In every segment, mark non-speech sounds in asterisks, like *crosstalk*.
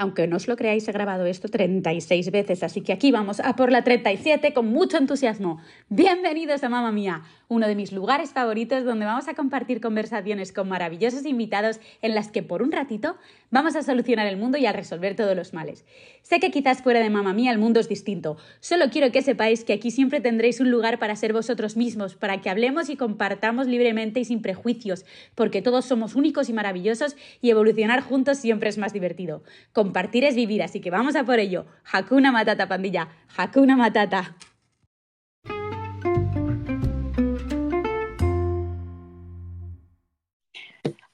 Aunque no os lo creáis, he grabado esto 36 veces, así que aquí vamos a por la 37 con mucho entusiasmo. Bienvenidos a Mamma Mía, uno de mis lugares favoritos donde vamos a compartir conversaciones con maravillosos invitados en las que por un ratito vamos a solucionar el mundo y a resolver todos los males. Sé que quizás fuera de Mamma Mía el mundo es distinto, solo quiero que sepáis que aquí siempre tendréis un lugar para ser vosotros mismos, para que hablemos y compartamos libremente y sin prejuicios, porque todos somos únicos y maravillosos y evolucionar juntos siempre es más divertido. Compartir es vivir, así que vamos a por ello. Hakuna Matata, pandilla. Hakuna Matata.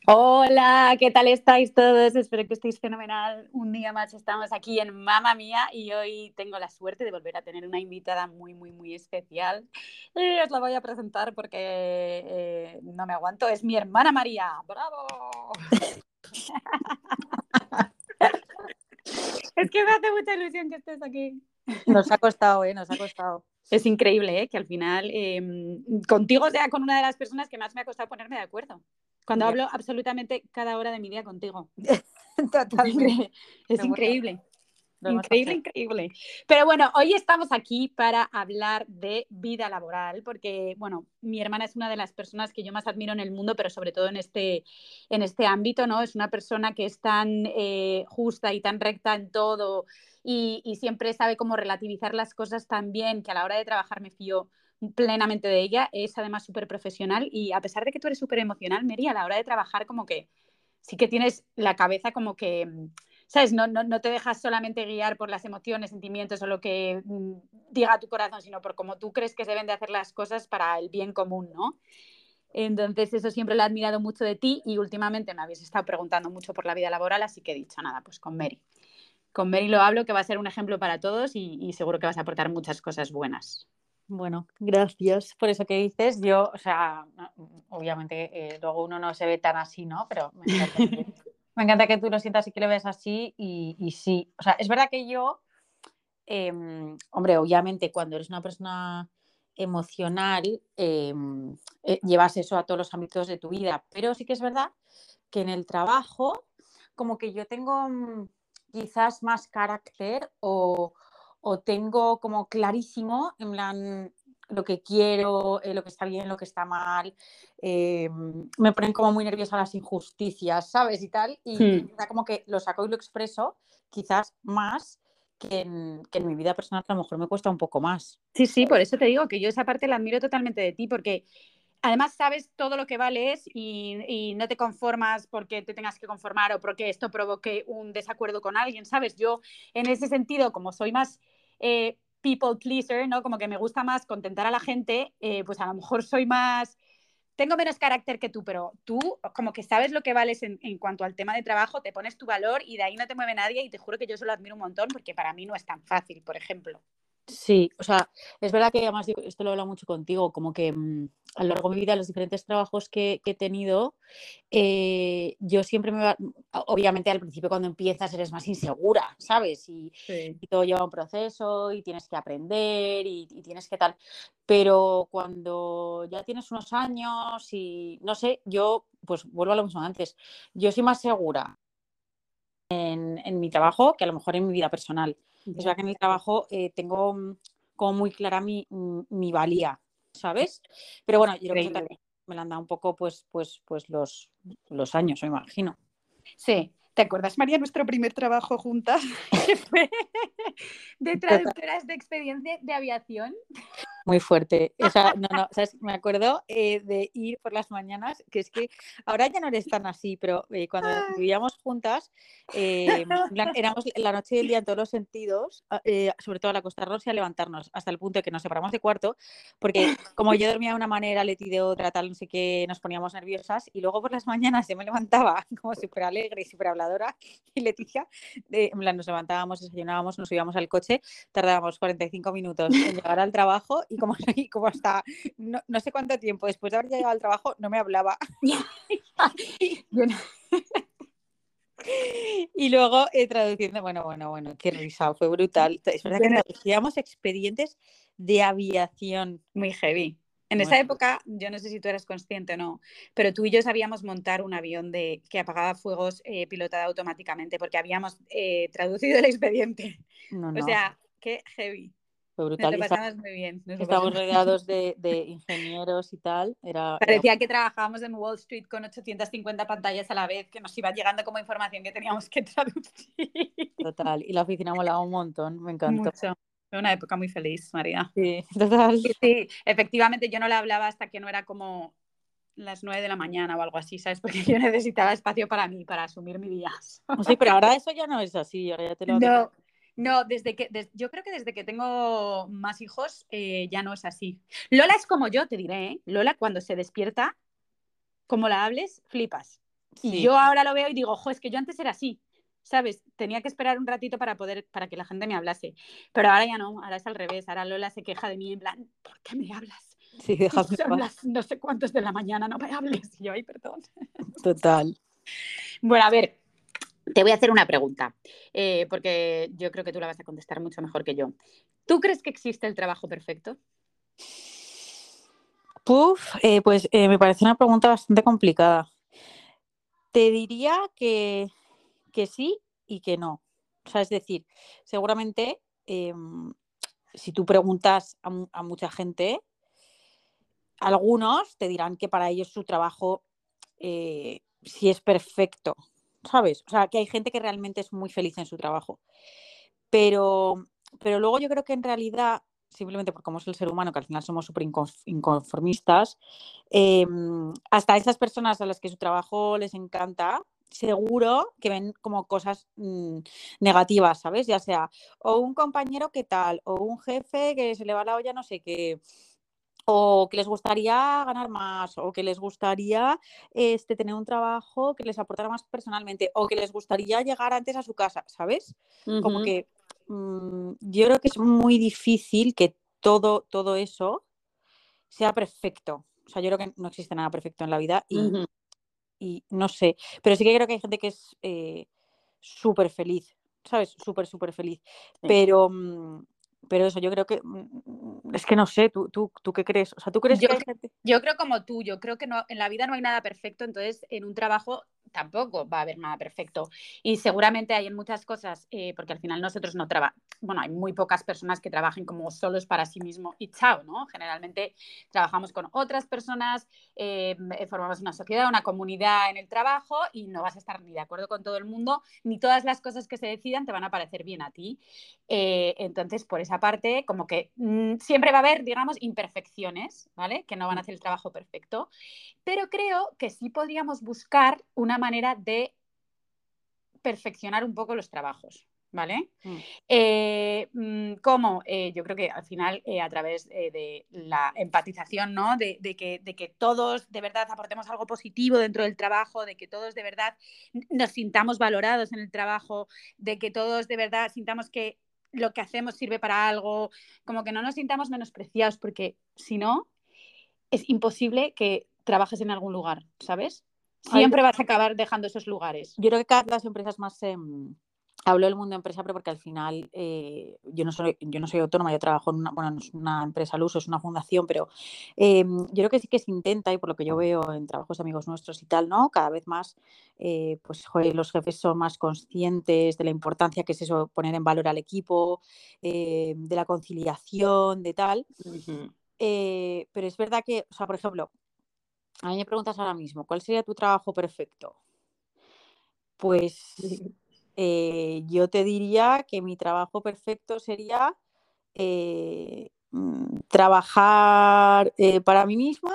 Hola, ¿qué tal estáis todos? Espero que estéis fenomenal. Un día más estamos aquí en Mamma Mía y hoy tengo la suerte de volver a tener una invitada muy, muy, muy especial. Y os la voy a presentar porque eh, no me aguanto. Es mi hermana María. ¡Bravo! *laughs* es que me hace mucha ilusión que estés aquí. Nos ha costado, ¿eh? Nos ha costado. Es increíble, ¿eh? Que al final, em, contigo sea con una de las personas que más me ha costado ponerme de acuerdo. Cuando hablo absolutamente cada hora de mi día contigo. *laughs* Totalmente. Es increíble. Increíble, increíble. Pero bueno, hoy estamos aquí para hablar de vida laboral, porque, bueno, mi hermana es una de las personas que yo más admiro en el mundo, pero sobre todo en este, en este ámbito, ¿no? Es una persona que es tan eh, justa y tan recta en todo y, y, siempre sabe cómo relativizar las cosas tan bien que a la hora de trabajar me fío plenamente de ella, es además súper profesional y a pesar de que tú eres súper emocional, Mary, a la hora de trabajar como que sí que tienes la cabeza como que, ¿sabes? No, no, no te dejas solamente guiar por las emociones, sentimientos o lo que mm, diga tu corazón, sino por cómo tú crees que se deben de hacer las cosas para el bien común, ¿no? Entonces, eso siempre lo he admirado mucho de ti y últimamente me habéis estado preguntando mucho por la vida laboral, así que he dicho nada, pues con Mary. Con Mary lo hablo, que va a ser un ejemplo para todos y, seguro que vas a aportar muchas cosas buenas. Bueno, gracias por eso que dices. Yo, o sea, obviamente eh, luego uno no se ve tan así, ¿no? Pero me me encanta que tú lo sientas y que lo veas así. Y, sí, o sea, es verdad que yo, eh, hombre, obviamente cuando eres una persona emocional, eh, llevas eso a todos los ámbitos de tu vida. Pero sí que es verdad que en el trabajo, como que yo tengo mm, quizás más carácter o o tengo como clarísimo, en plan, lo que quiero, eh, lo que está bien, lo que está mal. Eh, me ponen como muy nerviosa las injusticias, ¿sabes? Y tal. Y hmm. como que lo saco y lo expreso, quizás más que en, que en, mi vida personal, que a lo mejor me cuesta un poco más. Sí, sí, por eso te digo que yo esa parte la admiro totalmente de ti, porque además sabes todo lo que vales y, y, no te conformas porque te tengas que conformar o porque esto provoque un desacuerdo con alguien, ¿sabes? Yo en ese sentido, como soy más eh, people pleaser, ¿no? Como que me gusta más contentar a la gente, eh, pues a lo mejor soy más, tengo menos carácter que tú, pero tú como que sabes lo que vales en, en, cuanto al tema de trabajo, te pones tu valor y de ahí no te mueve nadie y te juro que yo eso lo admiro un montón porque para mí no es tan fácil, por ejemplo. Sí, o sea, es verdad que además esto lo he hablado mucho contigo, como que mmm, a lo largo de mi vida, los diferentes trabajos que, que he tenido, eh, yo siempre me va, obviamente al principio cuando empiezas eres más insegura, ¿sabes? Y, sí. y todo lleva un proceso y tienes que aprender y, y, tienes que tal, pero cuando ya tienes unos años y no sé, yo pues vuelvo a lo mismo antes, yo soy más segura en, en mi trabajo que a lo mejor en mi vida personal. Es verdad que en el trabajo eh, tengo mm, como muy clara mi, mm, mi, valía, ¿sabes? Pero bueno, yo creo que también me la han dado un poco pues, pues, pues los, los años, me imagino. Sí, ¿Te acuerdas, María, nuestro primer trabajo juntas? *laughs* que fue de traductoras de experiencia de aviación. Muy fuerte. O sea, no, no, ¿sabes? Me acuerdo eh, de ir por las mañanas, que es que ahora ya no eres tan así, pero eh, cuando vivíamos juntas, eh, éramos la noche y el día en todos los sentidos, eh, sobre todo al acostarnos y a levantarnos, hasta el punto de que nos separamos de cuarto, porque como yo dormía de una manera, Leti de otra, tal, no sé qué, nos poníamos nerviosas, y luego por las mañanas yo me levantaba *laughs* como súper alegre y súper hablada y Leticia, de, en plan, nos levantábamos, desayunábamos, nos íbamos al coche, tardábamos 45 minutos en llegar al trabajo y como, *laughs* y como hasta no, no, sé cuánto tiempo después de haber llegado al trabajo no me hablaba. *laughs* *laughs* y luego eh, traduciendo, bueno, bueno, bueno, qué risa, fue brutal. Es verdad que traducíamos expedientes de aviación. Muy heavy. En esa época, yo no sé si tú eras consciente o no, pero tú y yo sabíamos montar un avión de, que apagaba fuegos eh, pilotado automáticamente porque habíamos eh, traducido el expediente. O sea, qué heavy. Fue brutal. Nos pasamos muy bien. Estamos rodeados de, *laughs* de, ingenieros y tal. Era, Parecía que trabajábamos en Wall Street con 850 pantallas a la vez, que nos iba llegando como información que teníamos que traducir. Total. Y la oficina molaba un montón, me encantó. Mucho. Fue una época muy feliz, María. Sí, total. Sí, efectivamente, yo no le hablaba hasta que no era como las nueve de la mañana o algo así, ¿sabes? Porque yo necesitaba espacio para mí, para asumir mi día. Sí, pero ahora *laughs* eso ya no es así, ahora ya te lo... No, no, desde que, yo creo que desde que tengo más hijos eh, ya no es así. Lola es como yo, te diré, ¿eh? Lola cuando se despierta, como la hables, flipas. Y yo ahora lo veo y digo, ojo, es que yo antes era así. ¿sabes? Tenía que esperar un ratito para poder, para que la gente me hablase. Pero ahora ya no, ahora es al revés. Ahora Lola se queja de mí en plan, ¿por qué me hablas? Sí, *laughs* déjame Son las no sé cuántos de la mañana, no me hables. Y yo, ay, perdón. Total. *laughs* Bueno, a ver, te voy a hacer una pregunta, eh, porque yo creo que tú la vas a contestar mucho mejor que yo. ¿Tú crees que existe el trabajo perfecto? Puf, eh, pues eh, me parece una pregunta bastante complicada. Te diría que que sí y que no. O sea, es decir, seguramente em, si tú preguntas a, mucha gente, algunos te dirán que para ellos su trabajo sí es perfecto, ¿sabes? O sea, que hay gente que realmente es muy feliz en su trabajo. Pero, pero luego yo creo que en realidad, simplemente porque somos el ser humano, que al final somos súper inconformistas, em, hasta esas personas a las que su trabajo les encanta, seguro que ven como cosas mm, negativas, ¿sabes? Ya sea o un compañero que tal, o un jefe que se le va la olla no sé qué, o que les gustaría ganar más, o que les gustaría este, tener un trabajo que les aportara más personalmente, o que les gustaría llegar antes a su casa, ¿sabes? Como que mm, yo creo que es muy difícil que todo, todo eso sea perfecto. O sea, yo creo que no existe nada perfecto en la vida y, y no sé, pero sí que creo que hay gente que es eh, súper feliz, ¿sabes? Súper, súper feliz. Pero, mm, pero eso, yo creo que, mm, es que no sé, ¿tú, tú, tú qué crees? O sea, ¿tú crees yo, que hay gente... Yo creo como tú, yo creo que no, en la vida no hay nada perfecto, entonces en un trabajo tampoco va a haber nada perfecto. Y seguramente hay en muchas cosas, eh, porque al final nosotros no trabajamos, bueno, hay muy pocas personas que trabajen como solos para sí mismo y chao, ¿no? Generalmente trabajamos con otras personas, eh, formamos una sociedad, una comunidad en el trabajo y no vas a estar ni de acuerdo con todo el mundo, ni todas las cosas que se decidan te van a parecer bien a ti. Eh, entonces, por esa parte, como que mm, siempre va a haber, digamos, imperfecciones, ¿vale? Que no van a hacer el trabajo perfecto, pero creo que sí podríamos buscar una manera de perfeccionar un poco los trabajos. ¿Vale? Mm. Eh, mm, ¿Cómo? Eh, yo creo que al final eh, a través de la empatización, ¿no? De, que, de, que, todos de verdad aportemos algo positivo dentro del trabajo, de que todos de verdad nos sintamos valorados en el trabajo, de que todos de verdad sintamos que lo que hacemos sirve para algo, como que no nos sintamos menospreciados, porque si no, es imposible que trabajes en algún lugar, ¿sabes? Siempre vas a acabar dejando esos lugares. Yo creo que cada vez las empresas más... Em, hablo del mundo empresa, pero porque al final eh, yo, no soy, yo no soy autónoma, yo trabajo en una, bueno, no es una empresa al uso, es una fundación, pero em, yo creo que sí que se intenta, y por lo que yo veo en trabajos de amigos nuestros y tal, ¿no? Cada vez más, eh, pues los jefes son más conscientes de la importancia que es eso, poner en valor al equipo, eh, de la conciliación, de tal. pero es verdad que, o sea, por ejemplo, a mí me preguntas ahora mismo, ¿cuál sería tu trabajo perfecto? Pues *laughs* eh, yo te diría que mi trabajo perfecto sería eh, mm, trabajar eh, para mí misma,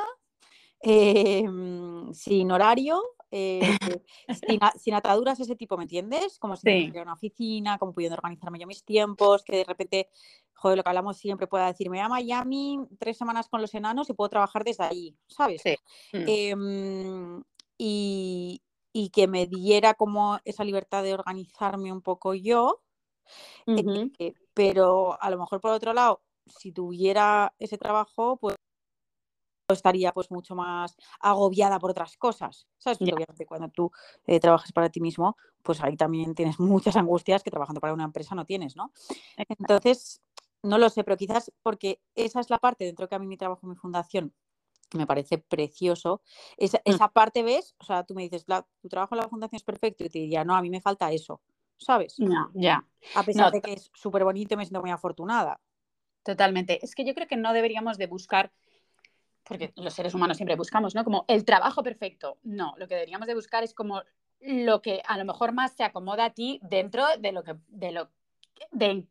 *laughs* sin horario, sin, ataduras ese tipo, ¿me entiendes? Como si sí. una oficina, como pudiendo organizarme yo mis tiempos, que de repente joder, lo que hablamos siempre, pueda decirme a Miami tres semanas con los enanos y puedo trabajar desde allí, ¿sabes? Mm. Em, y, que me diera como esa libertad de organizarme un poco yo, eh, pero a lo mejor por otro lado, si tuviera ese trabajo, pues estaría pues mucho más agobiada por otras cosas, ¿sabes? Obviamente cuando tú eh, trabajas para ti mismo, pues ahí también tienes *laughs* muchas angustias que trabajando para una empresa no tienes, ¿no? Entonces, no lo sé, pero quizás porque esa es la parte dentro que a mí mi trabajo en mi fundación me parece precioso. Esa, mm. esa parte, ¿ves? O sea, tú me dices, tu trabajo en la fundación es perfecto y te diría, no, a mí me falta eso, ¿sabes? No, ya. A pesar de que es súper bonito y me siento muy afortunada. Totalmente. Es que yo creo que no deberíamos de buscar, porque los seres humanos siempre buscamos, ¿no? Como el trabajo perfecto. No, lo que deberíamos de buscar es como lo que a lo mejor más se acomoda a ti dentro de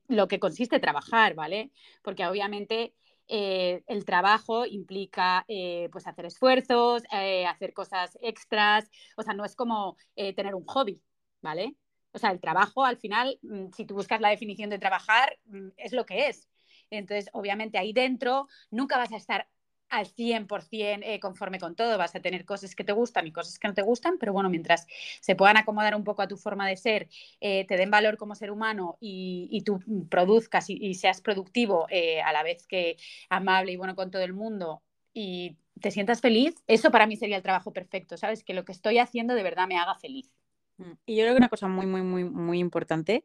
lo que, consiste trabajar, ¿vale? Porque obviamente eh, el trabajo implica eh, pues hacer esfuerzos, eh, hacer cosas extras, o sea, no es como tener un hobby, ¿vale? O sea, el trabajo al final, mm, si tú buscas la definición de trabajar, mm, es lo que es. Entonces, obviamente ahí dentro nunca vas a estar al 100% eh, conforme con todo. Vas a tener cosas que te gustan y cosas que no te gustan, pero bueno, mientras se puedan acomodar un poco a tu forma de ser, eh, te den valor como ser humano y, tú produzcas y, seas productivo eh, a la vez que amable y bueno con todo el mundo y te sientas feliz, eso para mí sería el trabajo perfecto, ¿sabes? Que lo que estoy haciendo de verdad me haga feliz. Mm, y yo creo que una cosa muy, muy, muy, muy importante,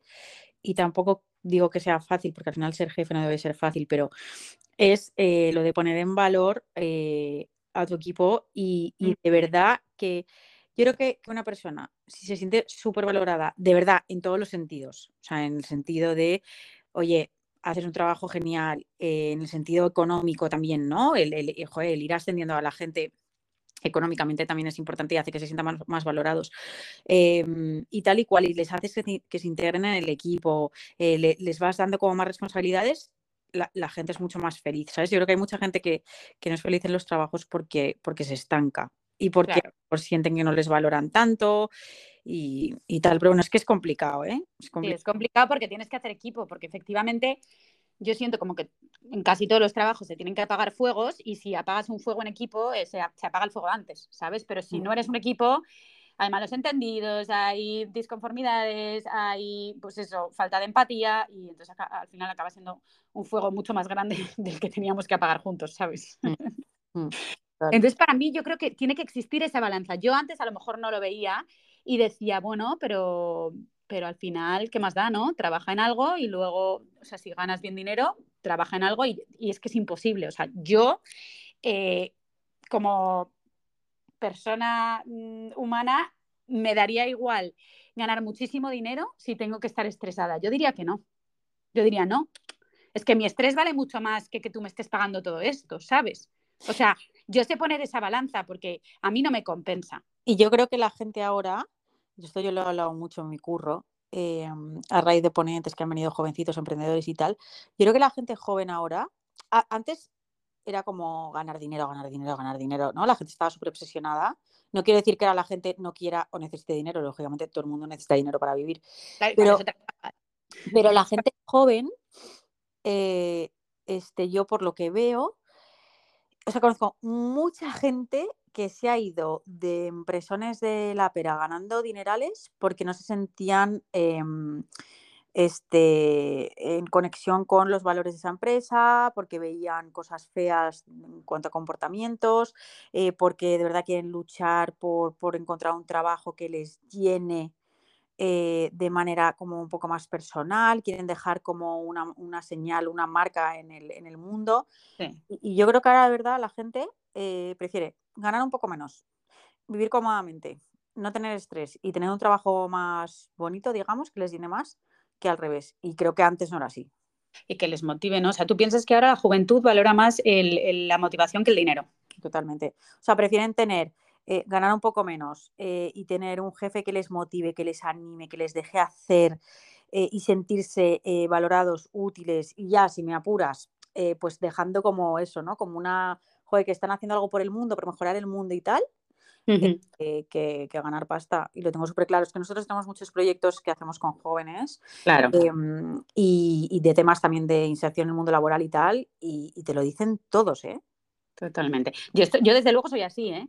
y tampoco digo que sea fácil, porque al final ser jefe no debe ser fácil, pero es eh, lo de poner en valor eh, a tu equipo y, mm. de verdad que yo creo que una persona, si se siente súper valorada, de verdad, en todos los sentidos, o sea, en el sentido de, oye, haces un trabajo genial, eh, en el sentido económico también, ¿no? El, el, el, ir ascendiendo a la gente económicamente también es importante y hace que se sientan más, valorados. Em, y tal y cual, y les haces que, se integren en el equipo, les vas dando como más responsabilidades, la, gente es mucho más feliz, ¿sabes? Yo creo que hay mucha gente que, no es feliz en los trabajos porque, porque se estanca y porque sienten que no les valoran tanto y, tal. Pero bueno, es que es complicado, ¿eh? Es complicado. es complicado porque tienes que hacer equipo, porque efectivamente yo siento como que en casi todos los trabajos se tienen que apagar fuegos y si apagas un fuego en equipo, eh, se, apaga el fuego antes, ¿sabes? Pero si no mm. eres un equipo, hay malos entendidos, hay disconformidades, hay, pues eso, falta de empatía y entonces al final acaba siendo un fuego mucho más grande *laughs* del que teníamos que apagar juntos, ¿sabes? Mm, *laughs* mm, entonces, para mí, yo creo que tiene que existir esa balanza. Yo antes a lo mejor no lo veía y decía, bueno, pero, pero al final, ¿qué más da, no? Trabaja en algo y luego, o sea, si ganas bien dinero, trabaja en algo y, es que es imposible. O sea, yo, eh, como persona mm, humana, me daría igual ganar muchísimo dinero si tengo que estar estresada. Yo diría que no. Yo diría no. Es que mi estrés vale mucho más que que tú me estés pagando todo esto, ¿sabes? O sea, yo sé poner esa balanza porque a mí no me compensa. Y yo creo que la gente ahora, esto yo lo he hablado mucho en mi curro, eh, a raíz de ponentes que han venido jovencitos, emprendedores y tal, yo creo que la gente joven ahora, antes era como ganar dinero, ganar dinero, ganar dinero, ¿no? La gente estaba súper obsesionada. No quiero decir que ahora la gente no quiera o necesite dinero, lógicamente todo el mundo necesita dinero para vivir. pero, pero la gente joven, eh, este, yo por lo que veo, o sea, conozco mucha gente que se ha ido de empresones de la pera ganando dinerales porque no se sentían em, este, en conexión con los valores de esa empresa, porque veían cosas feas en cuanto a comportamientos, eh, porque de verdad quieren luchar por, encontrar un trabajo que les llene eh, de manera como un poco más personal, quieren dejar como una, señal, una marca en el, mundo. Y, yo creo que ahora de verdad la gente eh, prefiere ganar un poco menos, vivir cómodamente, no tener estrés y tener un trabajo más bonito, digamos, que les llene más, que al revés. Y creo que antes no era así. Y que les motive, ¿no? O sea, tú piensas que ahora la juventud valora más la motivación que el dinero. Totalmente. O sea, prefieren tener, eh, ganar un poco menos eh, y tener un jefe que les motive, que les anime, que les deje hacer eh, y sentirse valorados, útiles y ya, si me apuras, pues dejando como eso, ¿no? Como una, joder, que están haciendo algo por el mundo, por mejorar el mundo y tal, que, ganar pasta. Y lo tengo súper claro. Es que nosotros tenemos muchos proyectos que hacemos con jóvenes claro. Em, y, de temas también de inserción en el mundo laboral y tal, y, te lo dicen todos, ¿eh? Totalmente. Yo, yo desde luego soy así, ¿eh?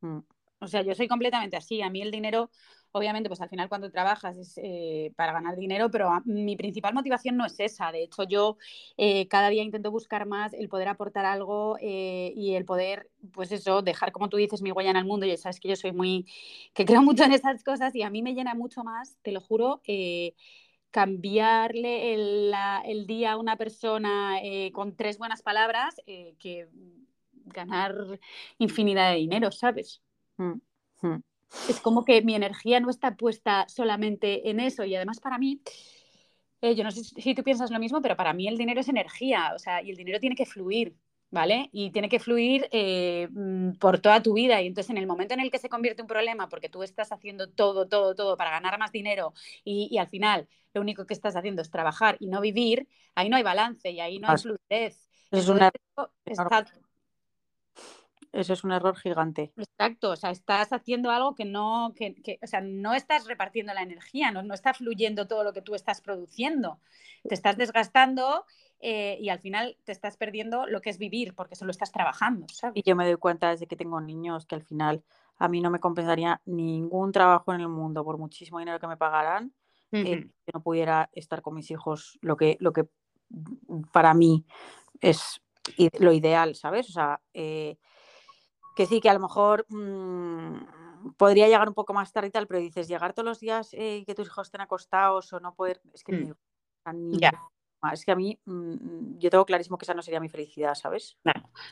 Mm. O sea, yo soy completamente así. A mí el dinero obviamente, pues al final cuando trabajas es eh, para ganar dinero, pero mi principal motivación no es esa. De hecho, yo eh, cada día intento buscar más el poder aportar algo eh, y el poder, pues eso, dejar, como tú dices, mi huella en el mundo. Y sabes que yo soy muy, que creo mucho en esas cosas y a mí me llena mucho más, te lo juro cambiarle el, día a una persona con tres buenas palabras que ganar infinidad de dinero, ¿sabes? Mm, mm. Es como que mi energía no está puesta solamente en eso y además para mí, eh, yo no sé si tú piensas lo mismo, pero para mí el dinero es energía, o sea, y el dinero tiene que fluir. ¿vale? Y tiene que fluir eh, mm, por toda tu vida. Y entonces en el momento en el que se convierte un problema, porque tú estás haciendo todo, todo, todo para ganar más dinero y, al final lo único que estás haciendo es trabajar y no vivir, ahí no hay balance y ahí no hay fluidez. es. *laughs* Eso es un error gigante. Exacto, o sea, estás haciendo algo que no, que, o sea, no estás repartiendo la energía, no, no está fluyendo todo lo que tú estás produciendo. Te estás desgastando eh, y al final te estás perdiendo lo que es vivir porque solo estás trabajando, ¿sabes? Y yo me doy cuenta desde que tengo niños que al final a mí no me compensaría ningún trabajo en el mundo por muchísimo dinero que me pagaran eh, que no pudiera estar con mis hijos lo que, lo que para mí es lo ideal, ¿sabes? O sea, eh, que sí, que a lo mejor mm, podría llegar un poco más tarde y tal, pero dices, llegar todos los días y que tus hijos estén acostados o no poder, es que mm. ya es que a mí, mm, yo tengo clarísimo que esa no sería mi felicidad, ¿sabes?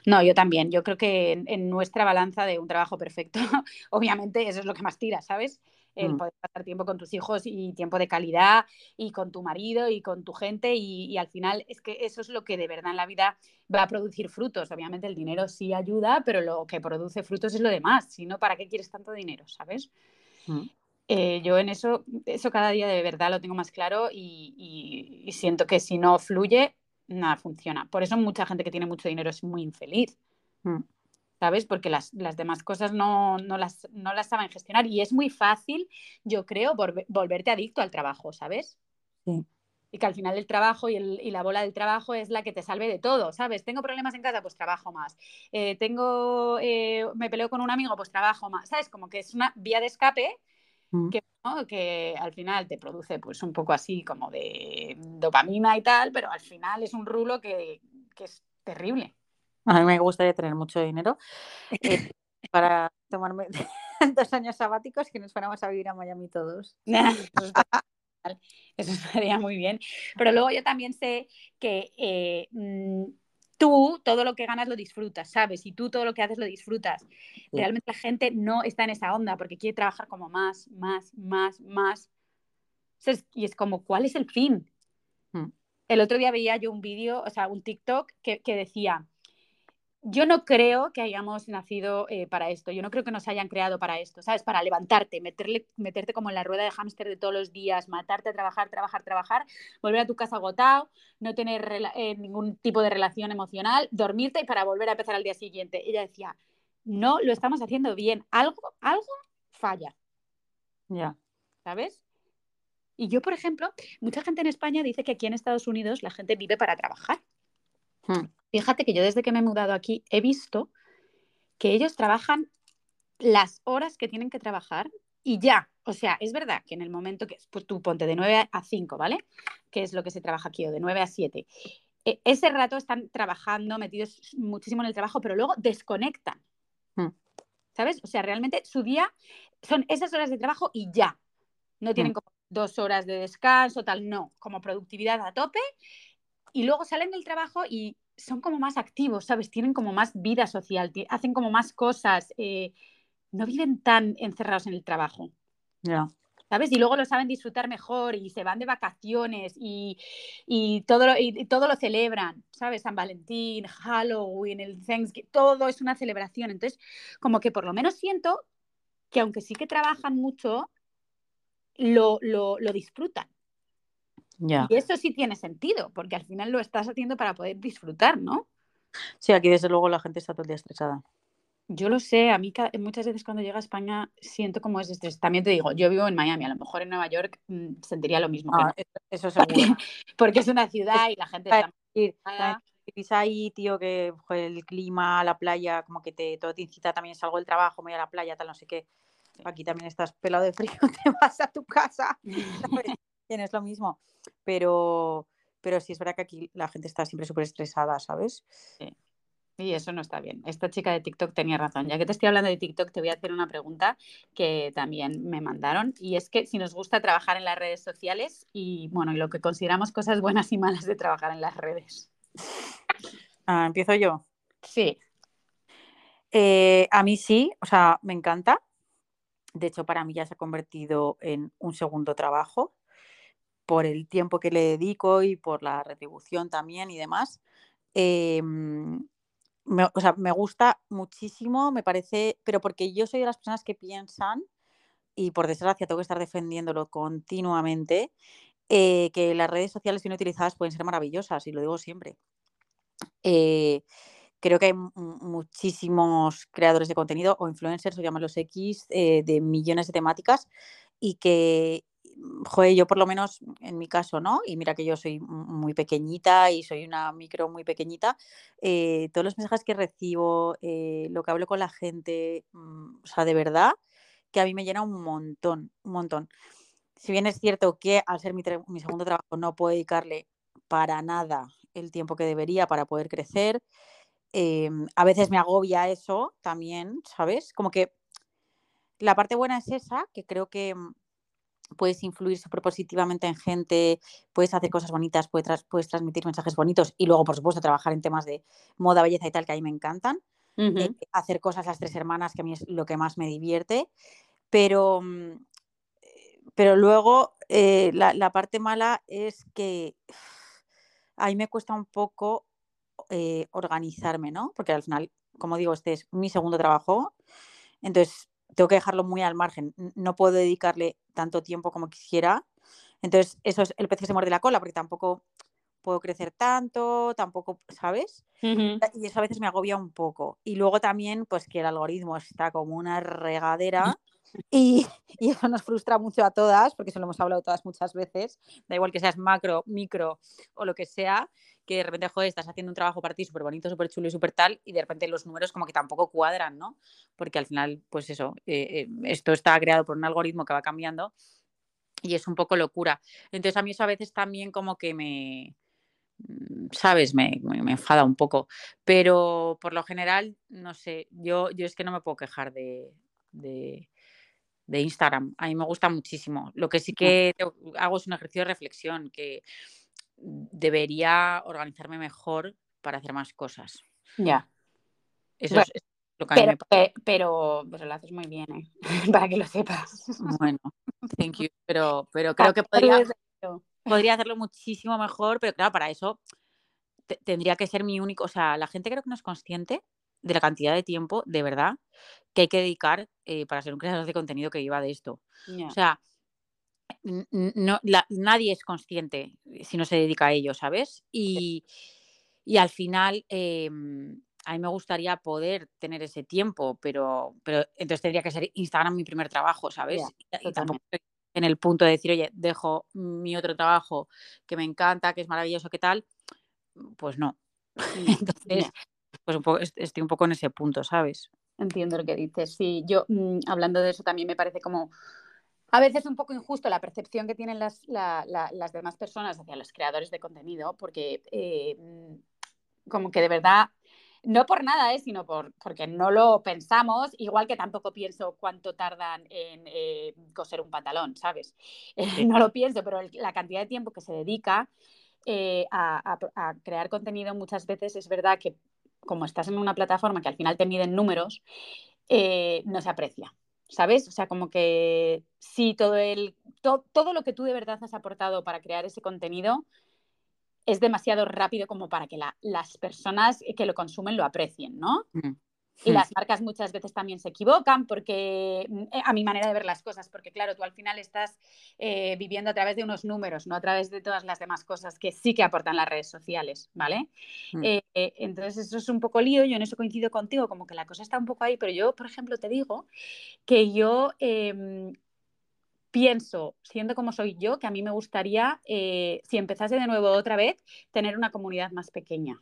No, yo también. Yo creo que en, nuestra balanza de un trabajo perfecto, *laughs* obviamente eso es lo que más tira, ¿sabes? El mm. poder pasar tiempo con tus hijos y tiempo de calidad y con tu marido y con tu gente y, al final es que eso es lo que de verdad en la vida va a producir frutos. Obviamente el dinero sí ayuda, pero lo que produce frutos es lo demás. Si no, ¿para qué quieres tanto dinero, ¿sabes? Mm. Eh, yo en eso, eso cada día de verdad lo tengo más claro y, siento que si no fluye, nada funciona. Por eso mucha gente que tiene mucho dinero es muy infeliz. Mm. ¿Sabes? Porque las, demás cosas no, las, no las saben gestionar. Y es muy fácil, yo creo, volverte adicto al trabajo, ¿sabes? Y que al final el trabajo y, la bola del trabajo es la que te salve de todo, ¿sabes? Tengo problemas en casa, pues trabajo más. Eh, tengo, eh, me peleo con un amigo, pues trabajo más. ¿Sabes? Como que es una vía de escape Mm. que, al final te produce pues un poco así como de dopamina y tal, pero al final es un rulo que, es terrible. A mí me gustaría tener mucho dinero eh, *laughs* para tomarme *laughs* dos años sabáticos que nos fuéramos a vivir a Miami todos. *laughs* Eso estaría muy bien. Pero luego yo también sé que eh, mm, tú todo lo que ganas lo disfrutas, ¿sabes? Y tú todo lo que haces lo disfrutas. Realmente la gente no está en esa onda porque quiere trabajar como más, más, más, más. Y es como, ¿cuál es el fin? Hmm. El otro día veía yo un vídeo, o sea, un TikTok que, que decía, yo no creo que hayamos nacido eh, para esto, yo no creo que nos hayan creado para esto, ¿sabes? Para levantarte, meterle, meterte como en la rueda de hámster de todos los días, matarte a trabajar, trabajar, trabajar, volver a tu casa agotado, no tener eh, ningún tipo de relación emocional, dormirte y para volver a empezar al día siguiente. Ella decía, no lo estamos haciendo bien, algo, algo falla. Ya. ¿Sabes? Y yo, por ejemplo, mucha gente en España dice que aquí en Estados Unidos la gente vive para trabajar. Hmm. Fíjate que yo desde que me he mudado aquí he visto que ellos trabajan las horas que tienen que trabajar y ya. O sea, es verdad que en el momento que, pues tú ponte de 9 a 5, ¿vale? Que es lo que se trabaja aquí, o de 9 a 7. E, ese rato están trabajando, metidos muchísimo en el trabajo, pero luego desconectan. Hmm. ¿Sabes? O sea, realmente su día son esas horas de trabajo y ya. No tienen hmm. como dos horas de descanso, tal, no. Como productividad a tope y luego salen del trabajo y son como más activos, ¿sabes? Tienen como más vida social, hacen como más cosas, eh, no viven tan encerrados en el trabajo. Ya. ¿Sabes? Y luego lo saben disfrutar mejor y se van de vacaciones y, todo, lo, y, todo lo celebran, ¿sabes? San Valentín, Halloween, el Thanksgiving, todo es una celebración. Entonces, como que por lo menos siento que aunque sí que trabajan mucho, lo, lo, lo disfrutan. Y eso sí tiene sentido, porque al final lo estás haciendo para poder disfrutar, ¿no? Sí, aquí desde luego la gente está todo el día estresada. Yo lo sé, a mí muchas veces cuando llega a España siento como ese estrés. También te digo, yo vivo en Miami, a lo mejor en Nueva York mm, sentiría lo mismo. Ah, eso, *laughs* seguro. Porque, es una ciudad y la gente está... Vivís ahí, tío, que el clima, la playa, como que te, todo te incita también, salgo del trabajo, me voy a la playa, tal, no sé qué. Aquí también estás pelado de frío, *laughs* te vas a tu casa. *laughs* es lo mismo. Pero, pero sí es verdad que aquí la gente está siempre súper estresada, ¿sabes? Sí. Y eso no está bien. Esta chica de TikTok tenía razón. Ya que te estoy hablando de TikTok, te voy a hacer una pregunta que también me mandaron. Y es que si nos gusta trabajar en las redes sociales y, bueno, y lo que consideramos cosas buenas y malas de trabajar en las redes. Ah, ¿Empiezo yo? Sí. Eh, a mí sí, o sea, me encanta. De hecho, para mí ya se ha convertido en un segundo trabajo por el tiempo que le dedico y por la retribución también y demás. Em, me, o sea, me gusta muchísimo, me parece, pero porque yo soy de las personas que piensan, y por desgracia tengo que estar defendiéndolo continuamente, eh, que las redes sociales bien utilizadas pueden ser maravillosas, y lo digo siempre. Eh, creo que hay muchísimos creadores de contenido o influencers, o los X, eh, de millones de temáticas y que, joder, yo por lo menos en mi caso, ¿no? Y mira que yo soy muy pequeñita y soy una micro muy pequeñita, eh, todos los mensajes que recibo, eh, lo que hablo con la gente, mm, o sea, de verdad, que a mí me llena un montón, un montón. Si bien es cierto que al ser mi, segundo trabajo no puedo dedicarle para nada el tiempo que debería para poder crecer, em, a veces me agobia eso también, ¿sabes? Como que la parte buena es esa, que creo que mm, puedes influir súper positivamente en gente, puedes hacer cosas bonitas, puedes, puedes, transmitir mensajes bonitos y luego, por supuesto, trabajar en temas de moda, belleza y tal, que a mí me encantan. Eh, hacer cosas las tres hermanas, que a mí es lo que más me divierte. Pero, mm, pero luego eh, la, la, parte mala es que a mí me cuesta un poco eh, organizarme, ¿no? Porque al final, como digo, este es mi segundo trabajo. Entonces, tengo que dejarlo muy al margen. No puedo dedicarle tanto tiempo como quisiera. Entonces, eso es el pez que se muerde la cola, porque tampoco puedo crecer tanto, tampoco, ¿sabes? Y eso a veces me agobia un poco. Y luego también, pues que el algoritmo está como una regadera *laughs* y, y, eso nos frustra mucho a todas, porque eso lo hemos hablado todas muchas veces, da igual que seas macro, micro o lo que sea, que de repente, joder, estás haciendo un trabajo para ti súper bonito, súper chulo y súper tal, y de repente los números como que tampoco cuadran, ¿no? Porque al final, pues eso, eh, eh, esto está creado por un algoritmo que va cambiando y es un poco locura. Entonces a mí eso a veces también como que me, mm, ¿sabes? Me, me, enfada un poco. Pero por lo general, no sé, yo, yo es que no me puedo quejar de, de Instagram. A mí me gusta muchísimo. Lo que sí que hago es un ejercicio de reflexión, que debería organizarme mejor para hacer más cosas. Ya. Eso es, lo que a mí me pasa. Pero, pero, lo haces muy bien, ¿eh? *laughs* para que lo sepas. Bueno, thank you. Pero, pero creo que podría, podría hacerlo muchísimo mejor, pero claro, para eso tendría que ser mi único. O sea, la gente creo que no es consciente de la cantidad de tiempo, de verdad, que hay que dedicar eh, para ser un creador de contenido que lleva de esto. O sea, no, nadie es consciente si no se dedica a ello, ¿sabes? Y, al final, em, a mí me gustaría poder tener ese tiempo, pero, pero entonces tendría que ser Instagram mi primer trabajo, ¿sabes? y, tampoco en el punto de decir, oye, dejo mi otro trabajo que me encanta, que es maravilloso, ¿qué tal? Pues no. *laughs* Entonces, pues un poco, estoy un poco en ese punto, ¿sabes? Entiendo lo que dices. Sí, yo mm, hablando de eso también me parece como a veces un poco injusto la percepción que tienen las, las demás personas hacia los creadores de contenido, porque eh, mm, como que de verdad, no por nada, ¿eh? sino por, porque no lo pensamos, igual que tampoco pienso cuánto tardan en eh, coser un pantalón, ¿sabes? *laughs* no lo pienso, pero la cantidad de tiempo que se dedica a, a crear contenido muchas veces es verdad que como estás en una plataforma que al final te miden números, eh, no se aprecia, ¿sabes? O sea, como que sí, todo, el, todo lo que tú de verdad has aportado para crear ese contenido es demasiado rápido como para que las personas que lo consumen lo aprecien, ¿no? Mm. Y las marcas muchas veces también se equivocan porque, mm, eh, a mi manera de ver las cosas, porque claro, tú al final estás eh, viviendo a través de unos números, no a través de todas las demás cosas que sí que aportan las redes sociales, ¿vale? Hmm. Eh, entonces eso es un poco lío, yo en eso coincido contigo, como que la cosa está un poco ahí, pero yo, por ejemplo, te digo que yo em, pienso, siendo como soy yo, que a mí me gustaría, si empezase de nuevo otra vez, tener una comunidad más pequeña.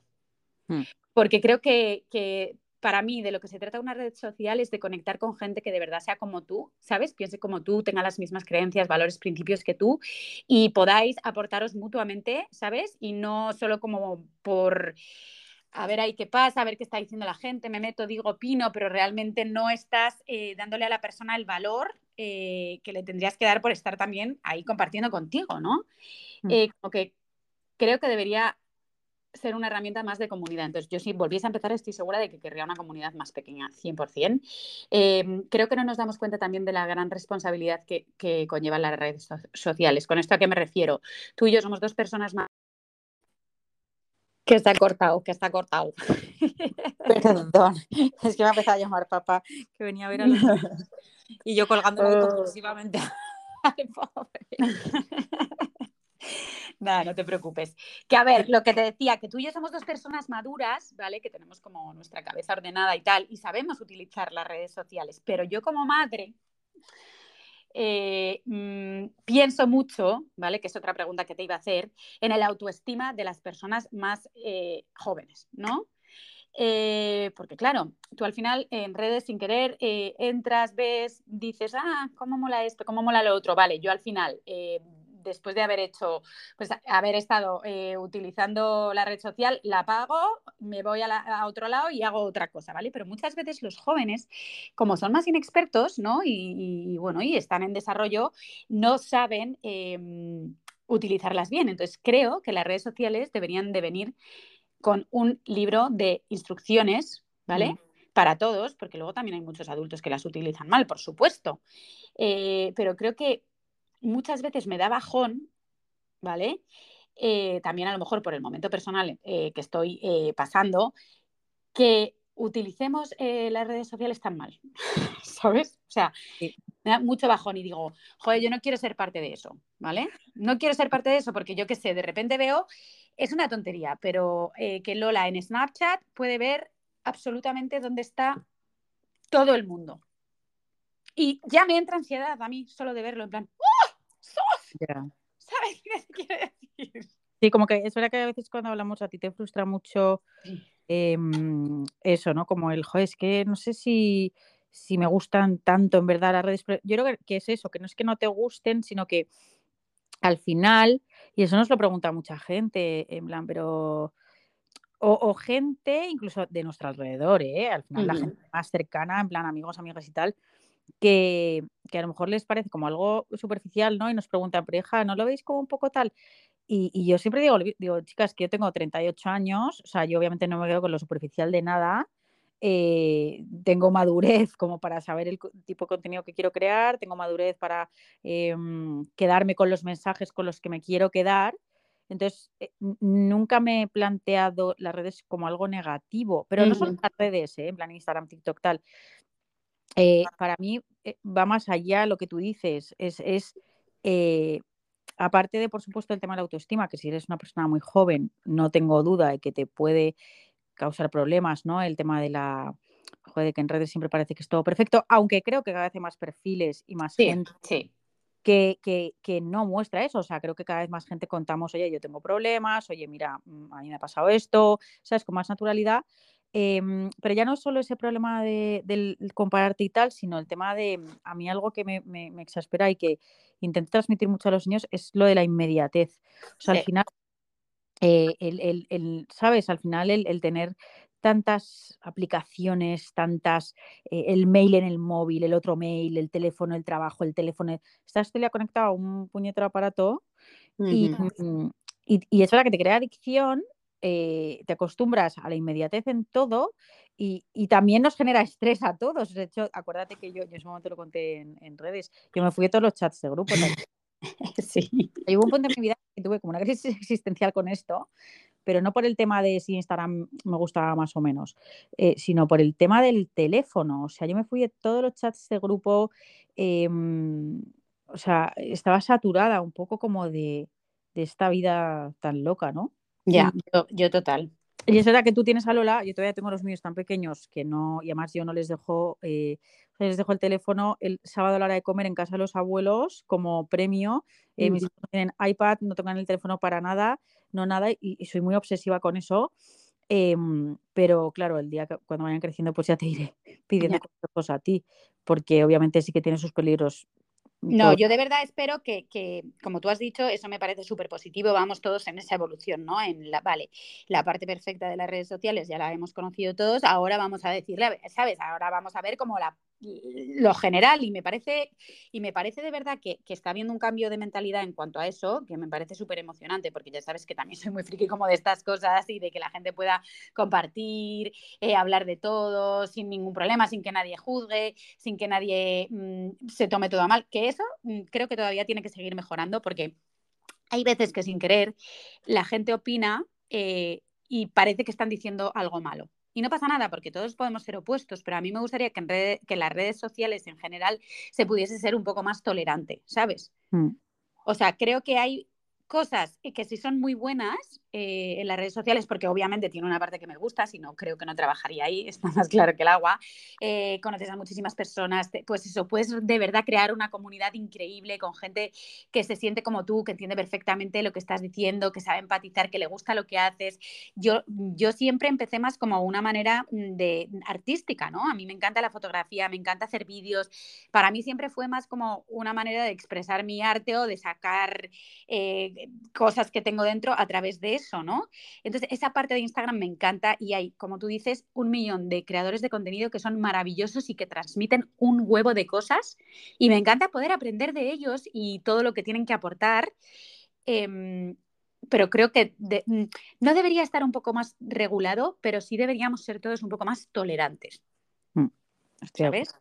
Hmm. Porque creo que, que para mí de lo que se trata una red social es de conectar con gente que de verdad sea como tú, ¿sabes? Piense como tú, tenga las mismas creencias, valores, principios que tú y podáis aportaros mutuamente, ¿sabes? Y no solo como por a ver ahí qué pasa, a ver qué está diciendo la gente, me meto, digo, opino, pero realmente no estás eh, dándole a la persona el valor eh, que le tendrías que dar por estar también ahí compartiendo contigo, ¿no? Mm. Eh, como que creo que debería ser una herramienta más de comunidad. Entonces, yo si volviese a empezar, estoy segura de que querría una comunidad más pequeña, 100%. Em, creo que no nos damos cuenta también de la gran responsabilidad que, que conllevan las redes sociales. ¿Con esto a qué me refiero? Tú y yo somos dos personas más que está cortado, que está cortado. Perdón, *laughs* es que me ha empezado a llamar papá, que venía a ver a los *laughs* y yo colgándome oh. compulsivamente *laughs* al pobre. Nada, no te preocupes. Que a ver, lo que te decía, que tú y yo somos dos personas maduras, ¿vale? Que tenemos como nuestra cabeza ordenada y tal, y sabemos utilizar las redes sociales, pero yo como madre eh, mm, pienso mucho, ¿vale? Que es otra pregunta que te iba a hacer, en el autoestima de las personas más eh, jóvenes, ¿no? Eh, porque claro, tú al final en redes sin querer entras, ves, dices, ah, ¿cómo mola esto? ¿Cómo mola lo otro? Vale, yo al final después de haber hecho, pues haber estado eh, utilizando la red social, la pago, me voy a, otro lado y hago otra cosa, ¿vale? Pero muchas veces los jóvenes, como son más inexpertos, ¿no? Y, bueno, y están en desarrollo, no saben em, utilizarlas bien. Entonces creo que las redes sociales deberían de venir con un libro de instrucciones, ¿vale? Para todos, porque luego también hay muchos adultos que las utilizan mal, por supuesto. Eh, pero creo que muchas veces me da bajón, ¿vale? Eh, también a lo mejor por el momento personal eh, que estoy eh, pasando, que utilicemos las redes sociales tan mal, *laughs* ¿sabes? O sea, me da mucho bajón y digo, joder, yo no quiero ser parte de eso, ¿vale? No quiero ser parte de eso porque yo qué sé, de repente veo, es una tontería, pero que Lola en Snapchat puede ver absolutamente dónde está todo el mundo. Y ya me entra ansiedad a mí solo de verlo, en plan, ¿Sabes qué quiere decir? Sí, como que es verdad que a veces cuando hablamos a ti te frustra mucho em, eso, ¿no? Como el, joder, es que no sé si, si me gustan tanto en verdad las redes. Pero yo creo que, es eso, que no es que no te gusten, sino que al final, y eso nos lo pregunta mucha gente, en plan, pero. O, gente incluso de nuestro alrededor, ¿eh? Al final, la gente más cercana, en plan amigos, amigas y tal, que, a lo mejor les parece como algo superficial, ¿no? Y nos preguntan, pero hija, ¿no lo veis como un poco tal? Y, yo siempre digo, digo, chicas, que yo tengo 38 años, o sea, yo obviamente no me quedo con lo superficial de nada, eh, tengo madurez como para saber el tipo de contenido que quiero crear, tengo madurez para em, quedarme con los mensajes con los que me quiero quedar. Entonces, eh, nunca me he planteado las redes como algo negativo, pero no son las redes, ¿eh? en plan Instagram, TikTok, tal, eh, para mí eh, va más allá lo que tú dices, es, eh, aparte de, por supuesto, el tema de la autoestima, que si eres una persona muy joven, no tengo duda de que te puede causar problemas, ¿no? El tema de la, joder, que en redes siempre parece que es todo perfecto, aunque creo que cada vez hay más perfiles y más gente Que, que, no muestra eso. O sea, creo que cada vez más gente contamos, oye, yo tengo problemas, oye, mira, mm, a mí me ha pasado esto, ¿sabes? Con más naturalidad. Em, pero ya no solo ese problema de, del compararte y tal, sino el tema de, a mí algo que me, me, exaspera y que intento transmitir mucho a los niños es lo de la inmediatez. O sea, al final, eh, el, el, ¿sabes? Al final el, tener tantas aplicaciones, tantas, eh, el mail en el móvil, el otro mail, el teléfono, el trabajo, el teléfono, estás conectado a un puñetero aparato y, mm, y, y, es verdad que te crea adicción eh, te acostumbras a la inmediatez en todo y, también nos genera estrés a todos. De hecho, acuérdate que yo, yo en ese momento lo conté en, redes, yo me fui a todos los chats de grupo. *laughs* sí. Y hubo un punto en mi vida que tuve como una crisis *laughs* existencial con esto, pero no por el tema de si Instagram me gustaba más o menos, eh, sino por el tema del teléfono. O sea, yo me fui de todos los chats de grupo, em, o sea, estaba saturada un poco como de, de esta vida tan loca, ¿no? Ya, yo, total. Y es verdad que tú tienes a Lola, yo todavía tengo los míos tan pequeños que no, y además yo no les dejo, eh, les dejo el teléfono el sábado a la hora de comer en casa de los abuelos como premio. Eh, mis hijos no tienen iPad, no tocan el teléfono para nada, no nada, y, soy muy obsesiva con eso. Em, pero claro, el día que, cuando vayan creciendo, pues ya te iré *laughs* pidiendo cosas a ti, porque obviamente sí que tiene sus peligros No, yo de verdad espero que, que, como tú has dicho, eso me parece súper positivo, vamos todos en esa evolución, ¿no? En la, vale, la parte perfecta de las redes sociales ya la hemos conocido todos, ahora vamos a decirle, ¿sabes? Ahora vamos a ver como la, lo general y me parece, y me parece de verdad que, que está habiendo un cambio de mentalidad en cuanto a eso, que me parece súper emocionante, porque ya sabes que también soy muy friki como de estas cosas y de que la gente pueda compartir, eh, hablar de todo sin ningún problema, sin que nadie juzgue, sin que nadie mmm, se tome todo a mal, que eso mm, creo que todavía tiene que seguir mejorando porque hay veces que sin querer la gente opina eh, y parece que están diciendo algo malo. Y no pasa nada porque todos podemos ser opuestos, pero a mí me gustaría que en, red, que las redes sociales en general se pudiese ser un poco más tolerante, ¿sabes? Mm. O sea, creo que hay cosas que si son muy buenas eh, en las redes sociales, porque obviamente tiene una parte que me gusta, si no creo que no trabajaría ahí, *laughs* está más claro que el agua, eh, conoces a muchísimas personas, pues eso, puedes de verdad crear una comunidad increíble con gente que se siente como tú, que entiende perfectamente lo que estás diciendo, que sabe empatizar, que le gusta lo que haces. Yo, yo siempre empecé más como una manera mm, de artística, ¿no? A mí me encanta la fotografía, me encanta hacer vídeos, para mí siempre fue más como una manera de expresar mi arte o de sacar... Eh, cosas que tengo dentro a través de eso, ¿no? Entonces, esa parte de Instagram me encanta y hay, como tú dices, un millón de creadores de contenido que son maravillosos y que transmiten un huevo de cosas y me encanta poder aprender de ellos y todo lo que tienen que aportar. Eh, pero creo que de, mm, no debería estar un poco más regulado, pero sí deberíamos ser todos un poco más tolerantes. Mm, ¿Sabes?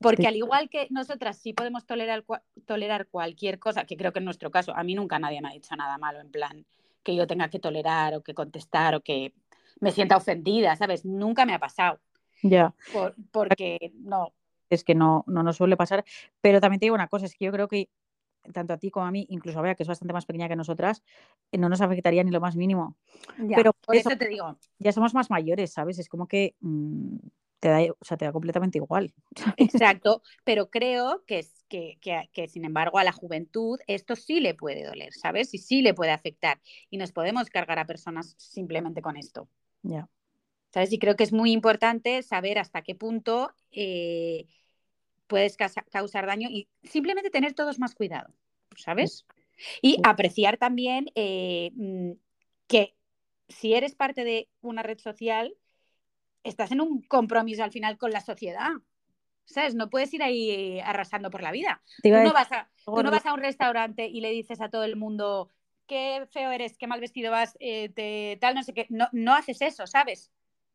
Porque al igual que nosotras sí podemos tolerar, tolerar cualquier cosa, que creo que en nuestro caso, a mí nunca nadie me ha dicho nada malo, en plan, que yo tenga que tolerar o que contestar o que me sienta ofendida, ¿sabes? Nunca me ha pasado. Ya. porque no. Es que no, no nos suele pasar. Pero también te digo una cosa, es que yo creo que tanto a ti como a mí, incluso a Bea, que es bastante más pequeña que nosotras, eh, no nos afectaría ni lo más mínimo. Pero por eso, te digo. Ya somos más mayores, ¿sabes? Es como que mm, te da, o sea, te da completamente igual. Exacto, pero creo que, que, que, que, sin embargo, a la juventud esto sí le puede doler, ¿sabes? Y sí le puede afectar. Y nos podemos cargar a personas simplemente con esto. Ya. ¿Sabes? Y creo que es muy importante saber hasta qué punto eh, puedes causar daño y simplemente tener todos más cuidado, ¿sabes? Y apreciar también eh, mm, que si eres parte de una red social, estás en un compromiso al final con la sociedad. ¿Sabes? No puedes ir ahí arrasando por la vida. Tú no, vas a, no, vas a, un restaurante y le dices a todo el mundo qué feo eres, qué mal vestido vas, eh, tal, no sé qué. No, no haces eso, ¿sabes?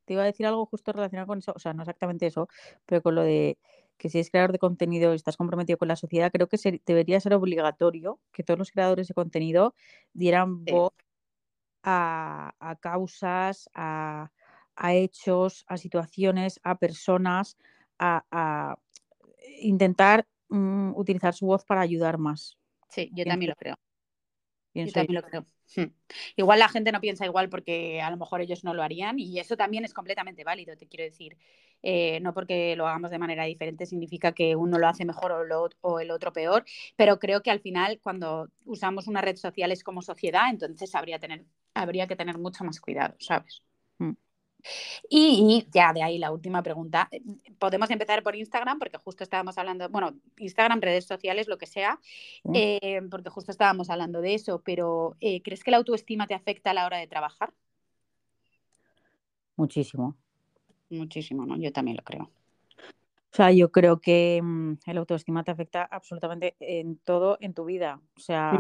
Te iba a decir algo justo relacionado con eso, o sea, no exactamente eso, pero con lo de que si eres creador de contenido y estás comprometido con la sociedad, creo que debería ser obligatorio que todos los creadores de contenido dieran voz a, a causas, a, a hechos, a situaciones, a personas, a, intentar mm, utilizar su voz para ayudar más. Sí, yo también lo creo. yo también lo creo. Hmm. Igual la gente no piensa igual porque a lo mejor ellos no lo harían y eso también es completamente válido, te quiero decir. Eh, no porque lo hagamos de manera diferente significa que uno lo hace mejor o, o, el otro peor, pero creo que al final cuando usamos una red social es como sociedad, entonces habría, tener, habría que tener mucho más cuidado, ¿sabes? Y, ya de ahí la última pregunta. Podemos empezar por Instagram, porque justo estábamos hablando, bueno, Instagram, redes sociales, lo que sea, eh, porque justo estábamos hablando de eso, pero eh, ¿crees que la autoestima te afecta a la hora de trabajar? Muchísimo. Muchísimo, ¿no? Yo también lo creo. O sea, yo creo que mm, el autoestima te afecta absolutamente en todo en tu vida. O sea,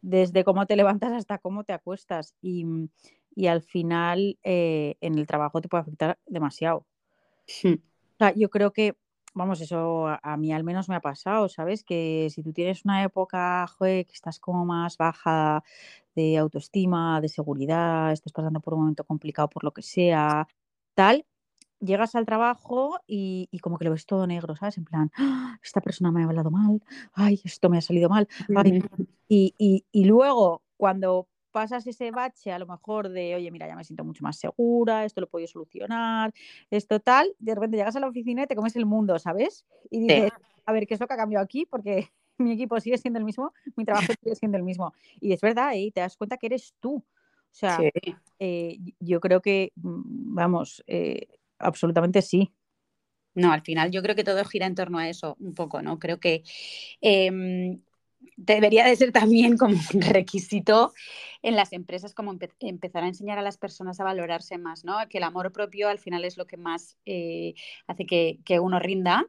desde cómo te levantas hasta cómo te acuestas. Y mm, y al final eh, en el trabajo te puede afectar demasiado. O sea, yo creo que, vamos, eso a, mí al menos me ha pasado, ¿sabes? Que si tú tienes una época, joder, que estás como más baja de autoestima, de seguridad, estás pasando por un momento complicado por lo que sea, tal, llegas al trabajo y, como que lo ves todo negro, ¿sabes? En plan, ¡Ah! esta persona me ha hablado mal, ay, esto me ha salido mal. y, y, y, luego, cuando pasas ese bache a lo mejor de, oye, mira, ya me siento mucho más segura, esto lo puedo solucionar, esto tal, de repente llegas a la oficina y te comes el mundo, ¿sabes? Y dices, a ver, ¿qué es lo que ha cambiado aquí? Porque *laughs* mi equipo sigue siendo el mismo, mi trabajo sigue siendo el mismo. Y es verdad, y te das cuenta que eres tú. O sea, eh, yo creo que, mm, vamos, eh, absolutamente sí. No, al final yo creo que todo gira en torno a eso un poco, ¿no? Creo que em, debería de ser también como un requisito en las empresas como empezar a enseñar a las personas a valorarse más, ¿no? Que el amor propio al final es lo que más eh, hace que, que, uno rinda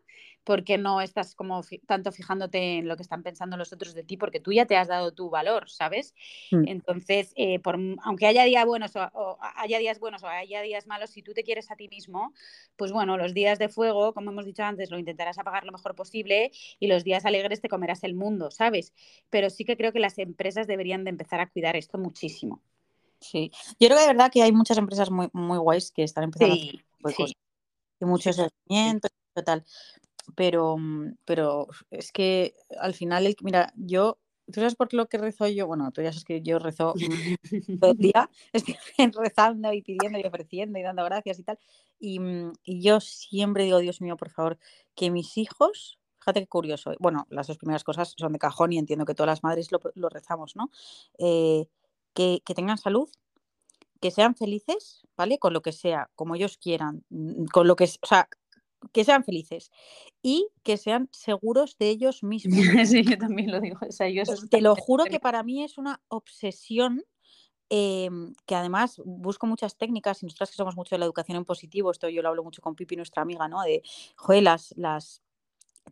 porque no estás como tanto fijándote en lo que están pensando los otros de ti, porque tú ya te has dado tu valor, ¿sabes? Mm. Entonces, eh, por, aunque haya días buenos o, haya días buenos o haya días malos, si tú te quieres a ti mismo, pues bueno, los días de fuego, como hemos dicho antes, lo intentarás apagar lo mejor posible y los días alegres te comerás el mundo, ¿sabes? Pero sí que creo que las empresas deberían de empezar a cuidar esto muchísimo. Sí, yo creo que de verdad que hay muchas empresas muy, muy guays que están empezando a hacer cosas. Y muchos seguimientos y tal pero, mm, pero es que al final, mira, yo, ¿tú sabes por lo que rezo yo? Bueno, tú ya sabes que yo rezo todo el *laughs* día, *laughs* estoy rezando y pidiendo y ofreciendo y dando gracias y tal. Y, mm, y, yo siempre digo, Dios mío, por favor, que mis hijos, fíjate qué curioso, bueno, las dos primeras cosas son de cajón y entiendo que todas las madres lo, lo rezamos, ¿no? Eh, que, que tengan salud, que sean felices, ¿vale? Con lo que sea, como ellos quieran, mm, con lo que, o sea, que sean felices y que sean seguros de ellos *laughs* mismos. Sí, yo también lo digo. Te lo juro que para mí es una obsesión em, que además busco muchas técnicas, y nosotras que somos mucho de la educación en positivo, esto yo lo hablo mucho con Pipi, nuestra amiga, ¿no? De, joder, las, las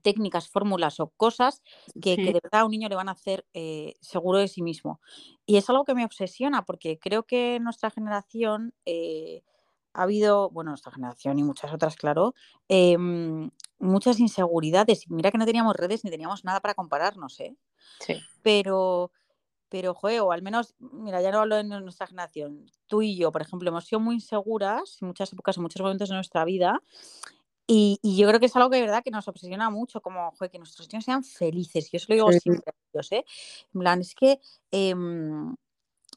técnicas, fórmulas o cosas que, de verdad a un niño le van a hacer eh, seguro de sí mismo. Y es algo que me obsesiona porque creo que nuestra generación... Eh, ha habido, bueno, esta generación y muchas otras, claro, em, muchas inseguridades. Mira que no teníamos redes ni teníamos nada para compararnos, ¿eh? Sí. Pero, pero, joder, o al menos, mira, ya no hablo de nuestra generación, tú y yo, por ejemplo, hemos sido muy inseguras en muchas épocas, en muchos momentos de nuestra vida. Y, yo creo que es algo que de verdad que nos obsesiona mucho, como joder, que nuestros niños sean felices. Yo se lo digo siempre a ellos, ¿eh? En plan, es que, eh,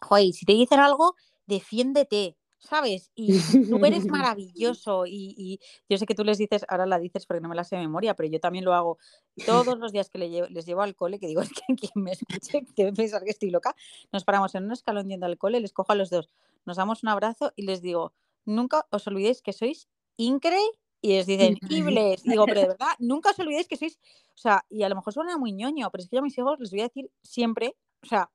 joder, si te dicen algo, defiéndete, ¿sabes? *laughs* Y tú eres maravilloso y, yo sé que tú les dices, ahora la dices porque no me la sé de memoria, pero yo también lo hago todos los días que les llevo, al cole, que digo, es *laughs* que quien me escuche debe pensar que estoy loca, nos paramos en un escalón yendo al cole, les cojo a los dos, nos damos un abrazo y les digo, nunca os olvidéis que sois increíbles. Y les dicen, Ibles. Digo, pero de verdad, nunca os olvidéis que sois, o sea, y a lo mejor suena muy ñoño, pero es que yo a mis hijos les voy a decir siempre, o sea,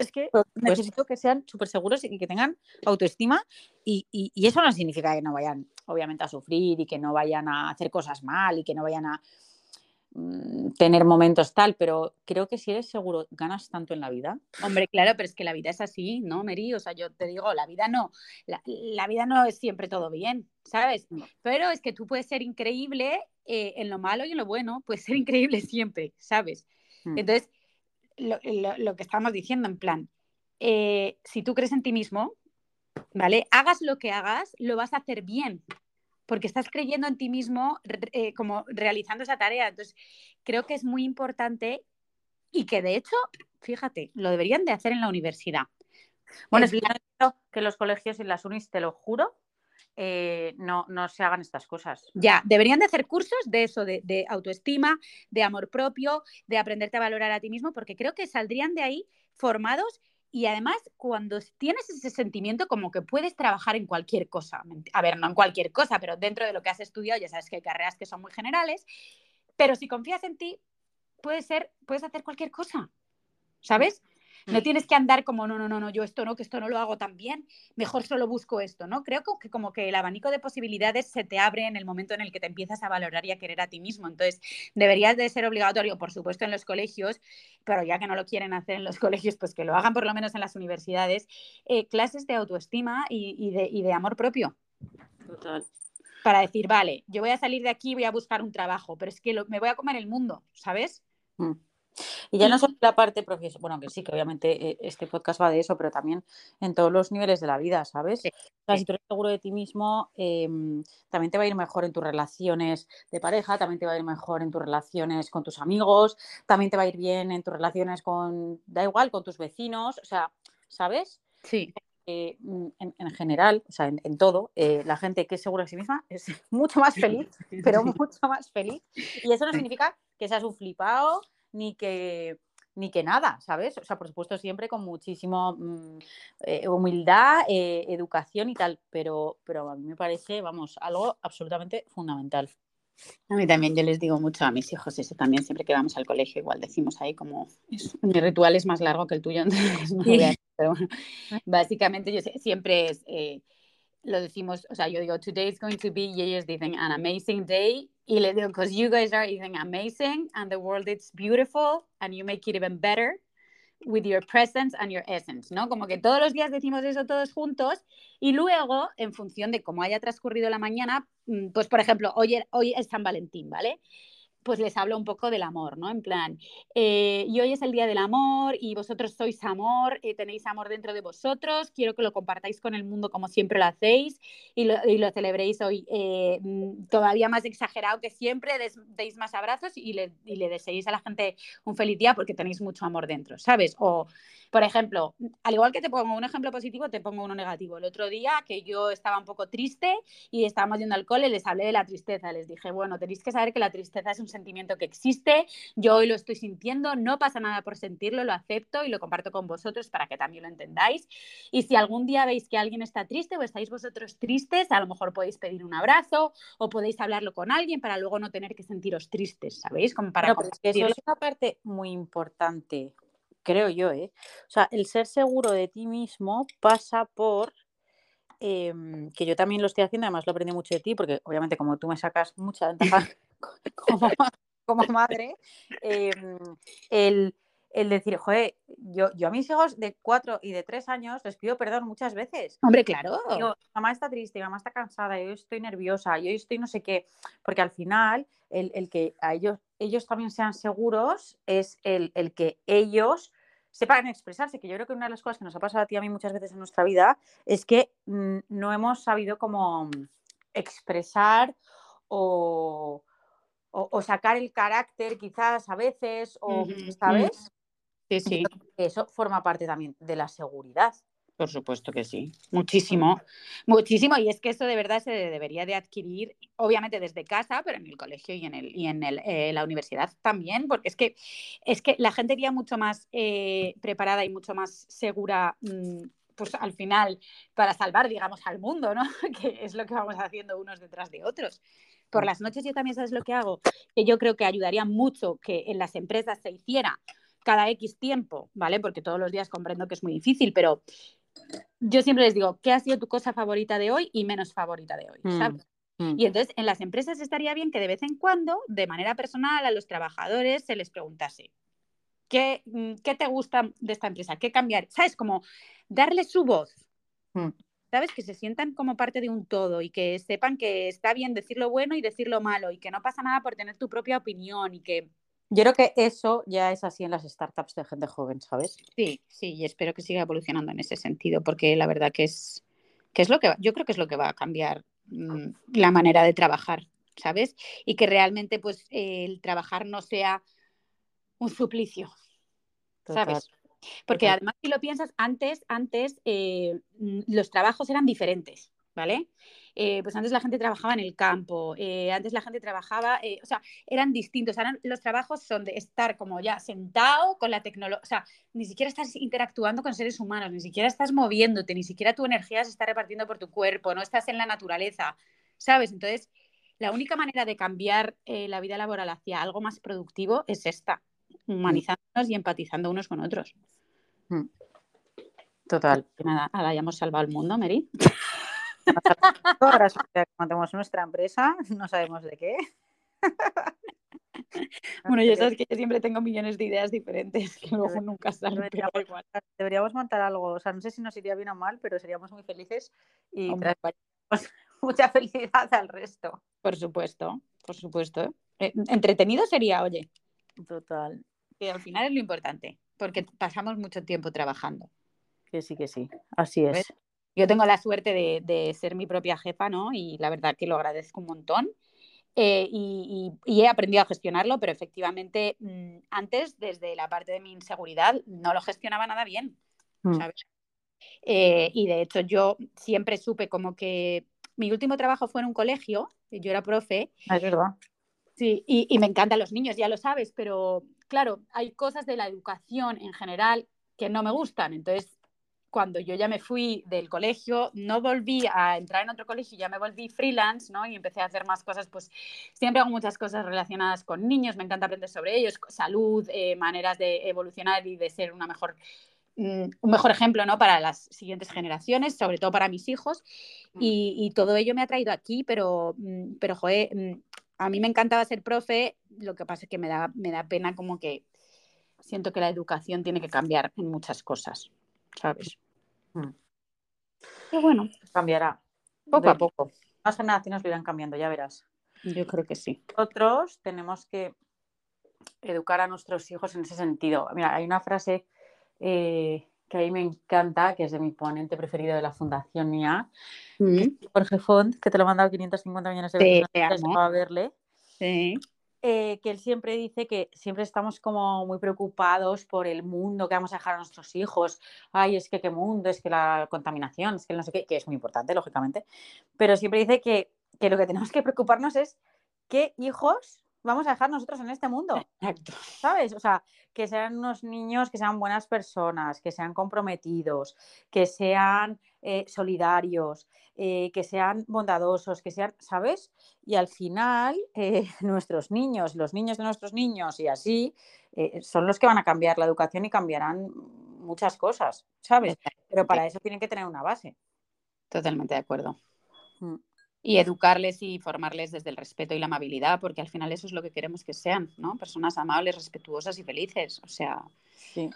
es que pues necesito que sean súper seguros y que tengan autoestima y, eso no significa que no vayan, obviamente, a sufrir y que no vayan a hacer cosas mal y que no vayan a mm, tener momentos tal, pero creo que si eres seguro, ganas tanto en la vida. Hombre, claro, pero es que la vida es así, ¿no, Meri? O sea, yo te digo, la vida no, la, vida no es siempre todo bien, ¿sabes? Pero es que tú puedes ser increíble eh, en lo malo y en lo bueno, puedes ser increíble siempre, ¿sabes? Mm. Entonces, lo, que estamos diciendo, en plan, eh, si tú crees en ti mismo, ¿vale? Hagas lo que hagas, lo vas a hacer bien, porque estás creyendo en ti mismo eh, como realizando esa tarea. Entonces, creo que es muy importante y que de hecho, fíjate, lo deberían de hacer en la universidad. Bueno, es que los colegios y las unis, te lo juro, eh, no, no se hagan estas cosas. Ya, deberían de hacer cursos de eso, de, autoestima, de amor propio, de aprenderte a valorar a ti mismo, porque creo que saldrían de ahí formados y además cuando tienes ese sentimiento como que puedes trabajar en cualquier cosa, a ver, no en cualquier cosa, pero dentro de lo que has estudiado, ya sabes que hay carreras que son muy generales, pero si confías en ti, puedes ser, puedes hacer cualquier cosa, ¿sabes? No tienes que andar como, no, no, no, no, yo esto no, que esto no lo hago tan bien, mejor solo busco esto, ¿no? Creo que como que el abanico de posibilidades se te abre en el momento en el que te empiezas a valorar y a querer a ti mismo. Entonces, deberías de ser obligatorio, por supuesto, en los colegios, pero ya que no lo quieren hacer en los *laughs* colegios, pues que lo hagan por lo menos en las universidades, eh, clases de autoestima y, de, amor propio. Total para decir, vale, yo voy a salir de aquí y voy a buscar un trabajo, pero es que me voy a comer el mundo, ¿sabes? Mm. Y ya no solo la parte profesional, bueno, que sí, que obviamente eh, este podcast va de eso, pero también en todos los niveles de la vida, ¿sabes? si tú eres seguro de ti mismo, em, también te va a ir mejor en tus relaciones de pareja, también te va a ir mejor en tus relaciones con tus amigos, también te va a ir bien en tus relaciones con, da igual, con tus vecinos, o sea, ¿sabes? Sí. Eh, mm, en, general, o sea, en, todo, eh, la gente que es segura de sí misma es *laughs* mucho más feliz, pero mucho más feliz. Y eso no significa que seas un flipado ni que ni que nada, ¿sabes? O sea, por supuesto, siempre con muchísimo mm, eh, humildad, educación y tal, pero, pero a mí me parece, vamos, algo absolutamente fundamental. A mí también, yo les digo mucho a mis hijos eso también, siempre que vamos al colegio, igual decimos ahí como, mi ritual es más largo que el tuyo, *laughs* entonces no voy a, pero bueno, básicamente yo siempre es, eh, lo decimos, o sea, yo digo, today is going to be, y ellos dicen, an amazing day, y les digo, because you guys are even amazing, and the world is beautiful, and you make it even better with your presence and your essence, ¿no? Como que todos los días decimos eso todos juntos y luego, en función de cómo haya transcurrido la mañana, mm, pues por ejemplo, hoy, hoy es San Valentín, ¿vale? Pues les hablo un poco del amor, ¿no? En plan, eh, y hoy es el día del amor y vosotros sois amor, eh, tenéis amor dentro de vosotros, quiero que lo compartáis con el mundo como siempre lo hacéis y lo, celebréis hoy eh, mm, todavía más exagerado que siempre, deis más abrazos y le, y le deseéis a la gente un feliz día porque tenéis mucho amor dentro, ¿sabes? O por ejemplo, al igual que te pongo un ejemplo positivo, te pongo uno negativo. El otro día que yo estaba un poco triste y estábamos yendo alcohol y les hablé de la tristeza. Les dije, bueno, tenéis que saber que la tristeza es un sentimiento que existe. Yo hoy lo estoy sintiendo, no pasa nada por sentirlo, lo acepto y lo comparto con vosotros para que también lo entendáis. Y si algún día veis que alguien está triste o estáis vosotros tristes, a lo mejor podéis pedir un abrazo o podéis hablarlo con alguien para luego no tener que sentiros tristes, ¿sabéis? Como para eso es una parte muy importante creo yo, ¿eh? O sea, el ser seguro de ti mismo pasa por, em, que yo también lo estoy haciendo, además lo aprendí mucho de ti, porque obviamente como tú me sacas mucha ventaja *laughs* *laughs* como, madre, em, el, decir, joder, yo, yo a mis hijos de cuatro y de tres años les pido perdón muchas veces. Hombre, claro. mamá está triste, mamá está cansada, yo estoy nerviosa, yo estoy no sé qué, porque al final el, el que a ellos ellos también sean seguros es el, que ellos sepan expresarse, que yo creo que una de las cosas que nos ha pasado a ti y a mí muchas veces en nuestra vida es que mm, no hemos sabido cómo expresar o, sacar el carácter quizás a veces, o, ¿sabes? Sí, sí. Eso forma parte también de la seguridad. Por supuesto que sí, muchísimo, muchísimo. Y es que eso de verdad se debería de adquirir, obviamente desde casa, pero en el colegio y en, el, y en el, eh, la universidad también, porque es que, es que la gente iría mucho más eh, preparada y mucho más segura. Mm, pues al final, para salvar, digamos, al mundo, ¿no? *laughs* que es lo que vamos haciendo unos detrás de otros. Por las noches yo también sabes lo que hago, que yo creo que ayudaría mucho que en las empresas se hiciera cada X tiempo, ¿vale? Porque todos los días comprendo que es muy difícil, pero yo siempre les digo, ¿qué ha sido tu cosa favorita de hoy y menos favorita de hoy? Mm, mm. Y entonces en las empresas estaría bien que de vez en cuando, de manera personal, a los trabajadores se les preguntase, ¿qué, mm, ¿qué te gusta de esta empresa? ¿Qué cambiar? ¿Sabes? Como darle su voz. ¿Sabes? Que se sientan como parte de un todo y que sepan que está bien decir lo bueno y decir lo malo y que no pasa nada por tener tu propia opinión y que yo creo que eso ya es así en las startups de gente joven, ¿sabes? Sí, sí, y espero que siga evolucionando en ese sentido, porque la verdad que es, que es lo que yo creo que es lo que va a cambiar mm, la manera de trabajar, ¿sabes? Y que realmente pues el trabajar no sea un suplicio, ¿sabes? Porque además si lo piensas, antes, antes eh, los trabajos eran diferentes, ¿vale? Eh, pues antes la gente trabajaba en el campo, eh, antes la gente trabajaba, o sea, eran distintos. Ahora los trabajos son de estar como ya sentado con la tecnología, o sea, ni siquiera estás interactuando con seres humanos, ni siquiera estás moviéndote, ni siquiera tu energía se está repartiendo por tu cuerpo, no estás en la naturaleza, ¿sabes? Entonces, la única manera de cambiar la vida laboral hacia algo más productivo es esta. Humanizándonos y empatizando unos con otros. Mm. Total. nada, ahora ya hemos salvado el mundo, Mary. *laughs* Ahora tenemos nuestra empresa, no sabemos de qué. *laughs* Bueno, ya sabes que yo siempre tengo millones de ideas diferentes que luego nunca salen, deberíamos, montar algo, o sea, no sé si nos iría bien o mal, pero seríamos muy felices y *laughs* mucha felicidad al resto. Por supuesto, por supuesto. Eh, entretenido sería, oye. Total. Que al final es lo importante, porque pasamos mucho tiempo trabajando. Que sí, que sí, así es. Yo tengo la suerte de, ser mi propia jefa, ¿no? Y la verdad que lo agradezco un montón. Eh, y, he aprendido a gestionarlo, pero efectivamente mm, antes, desde la parte de mi inseguridad, no lo gestionaba nada bien, mm. ¿sabes? Eh, y de hecho yo siempre supe como que mi último trabajo fue en un colegio, yo era profe. Ah, es verdad. Sí, y, y me encantan los niños, ya lo sabes, pero claro, hay cosas de la educación en general que no me gustan. Entonces, cuando yo ya me fui del colegio, no volví a entrar en otro colegio, ya me volví freelance, ¿no? Y empecé a hacer más cosas, pues siempre hago muchas cosas relacionadas con niños, me encanta aprender sobre ellos, salud, eh, maneras de evolucionar y de ser una mejor mm, un mejor ejemplo ¿no? para las siguientes generaciones, sobre todo para mis hijos. Mm. Y, todo ello me ha traído aquí, pero, mm, pero joder, a mí me encantaba ser profe, lo que pasa es que me da, me da pena como que siento que la educación tiene que cambiar en muchas cosas. ¿sabes? Pero bueno. Cambiará. Poco a poco. Las generaciones lo irán cambiando, ya verás. Yo creo que sí. Nosotros tenemos que educar a nuestros hijos en ese sentido. Mira, hay una frase eh, que a mí me encanta, que es de mi ponente preferido de la Fundación NIA, mm. Jorge Font, que te lo he mandado 550 millones de veces sí, para verle. Sí. Eh, que él siempre dice que siempre estamos como muy preocupados por el mundo que vamos a dejar a nuestros hijos. Ay, es que qué mundo, es que la contaminación, es que no sé qué, que es muy importante, lógicamente. Pero siempre dice que, que lo que tenemos que preocuparnos es qué hijos vamos a dejar nosotros en este mundo. ¿Sabes? O sea, que sean unos niños que sean buenas personas, que sean comprometidos, que sean eh, solidarios, eh, que sean bondadosos, que sean, ¿sabes? Y al final, eh, *laughs* nuestros niños, los niños de nuestros niños y así, son los que van a cambiar la educación y cambiarán muchas cosas, ¿sabes? Pero para eso tienen que tener una base. Totalmente de acuerdo. Mm. Y educarles y formarles desde el respeto y la amabilidad, porque al final eso es lo que queremos que sean, ¿no? Personas amables, respetuosas y felices. O sea. Sí.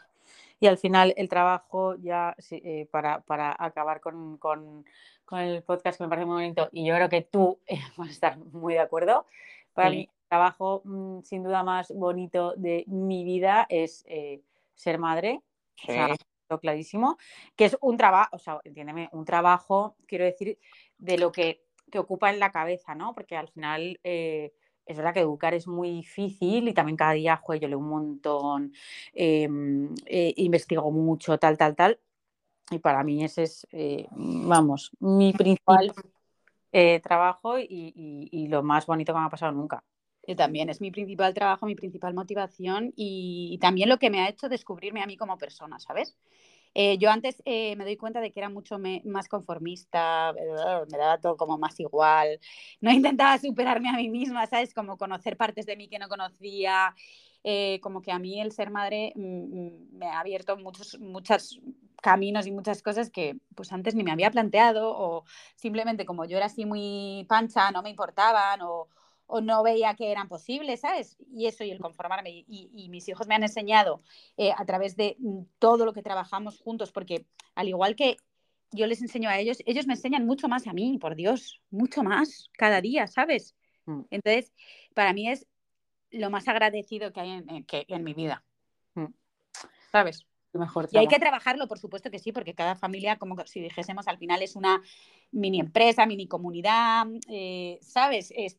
Y al final el trabajo, ya eh, para, para, acabar con, con, con, el podcast que me parece muy bonito, y yo creo que tú eh, *laughs* vas a estar muy de acuerdo, para mí el trabajo mm, sin duda más bonito de mi vida es eh, ser madre. O sea, clarísimo, que es un trabajo, o sea, entiéndeme, un trabajo, quiero decir, de lo que te ocupa en la cabeza, ¿no? Porque al final es verdad que educar es muy difícil y también cada día juego, yo leo un montón, em, eh, investigo mucho, tal, tal, tal. Y para mí ese es, eh, vamos, mi principal eh, trabajo y, lo más bonito que me ha pasado nunca. Yo también, es mi principal trabajo, mi principal motivación y también lo que me ha hecho descubrirme a mí como persona, ¿sabes? Eh, yo antes eh, me doy cuenta de que era mucho más conformista, me daba todo como más igual, no intentaba superarme a mí misma, ¿sabes? Como conocer partes de mí que no conocía, eh, como que a mí el ser madre mm, mm, me ha abierto muchos, muchos caminos y muchas cosas que pues antes ni me había planteado o simplemente como yo era así muy pancha, no me importaban o o no veía que eran posibles, ¿sabes? Y eso y el conformarme. Y, mis hijos me han enseñado eh, a través de mm, todo lo que trabajamos juntos, porque al igual que yo les enseño a ellos, ellos me enseñan mucho más a mí, por Dios, mucho más cada día, ¿sabes? Mm. Entonces, para mí es lo más agradecido que hay en, que, en mi vida, mm. ¿sabes? Mejor y hay que trabajarlo, por supuesto que sí, porque cada familia, como si dijésemos, al final es una mini empresa, mini comunidad, eh, ¿sabes? es,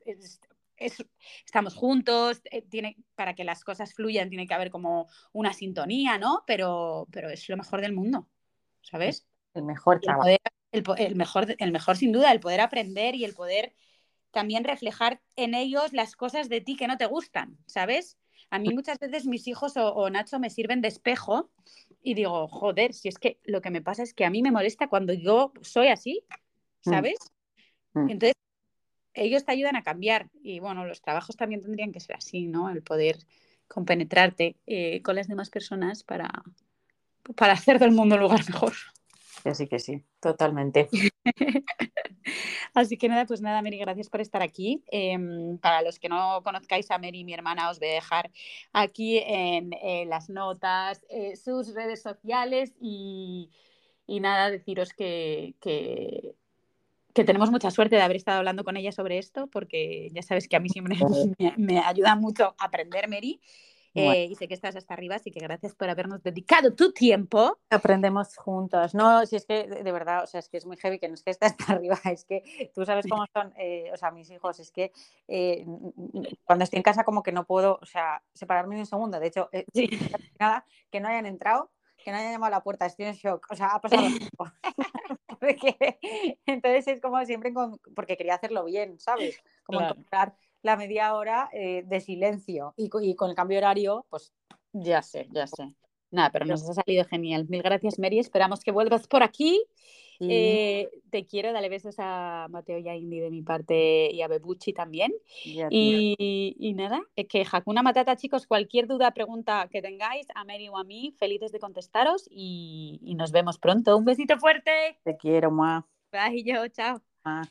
estamos juntos, eh, tiene, para que las cosas fluyan tiene que haber como una sintonía, ¿no? Pero, pero es lo mejor del mundo, ¿sabes? El mejor trabajo. El, mejor, el mejor sin duda, el poder aprender y el poder también reflejar en ellos las cosas de ti que no te gustan, ¿sabes? A mí muchas veces mis hijos o, Nacho me sirven de espejo y digo, joder, si es que lo que me pasa es que a mí me molesta cuando yo soy así, mm. ¿sabes? Mm. Entonces, ellos te ayudan a cambiar y bueno, los trabajos también tendrían que ser así, ¿no? El poder compenetrarte eh, con las demás personas para, para hacer del mundo un lugar mejor. Sí, que sí, totalmente. *laughs* Así que nada, pues nada, Mary, gracias por estar aquí. Em, para los que no conozcáis a Mary, mi hermana, os voy a dejar aquí en, las notas eh, sus redes sociales y, nada, deciros que, que que tenemos mucha suerte de haber estado hablando con ella sobre esto, porque ya sabes que a mí siempre *laughs* me, ayuda mucho aprender, Mary. Eh, y sé que estás hasta arriba, así que gracias por habernos dedicado tu tiempo. Aprendemos juntos. No, si es que de verdad, o sea, es que es muy heavy que no es que estés *laughs* hasta arriba, es que tú sabes cómo son, eh, o sea, mis hijos, es que eh, cuando estoy en casa como que no puedo, o sea, separarme ni un segundo. De hecho, *laughs* nada, que no hayan entrado, que no hayan llamado a la puerta, estoy en shock. O sea, ha pasado *laughs* entonces es como siempre, porque quería hacerlo bien, ¿sabes? Como encontrar la media hora eh, de silencio y, con el cambio horario, pues... Ya sé, ya sé. Nada, pero nos ha salido genial. Mil gracias, Mary. Esperamos que vuelvas por aquí. Eh, te quiero, dale besos a Mateo y a Indy de mi parte y a Bebucci también. Y, nada, es que Hakuna Matata, chicos, cualquier duda, pregunta que tengáis, a Mary o a mí, felices de contestaros y, nos vemos pronto. Un besito fuerte. Te quiero, ma. Bye, yo, chao. Ma.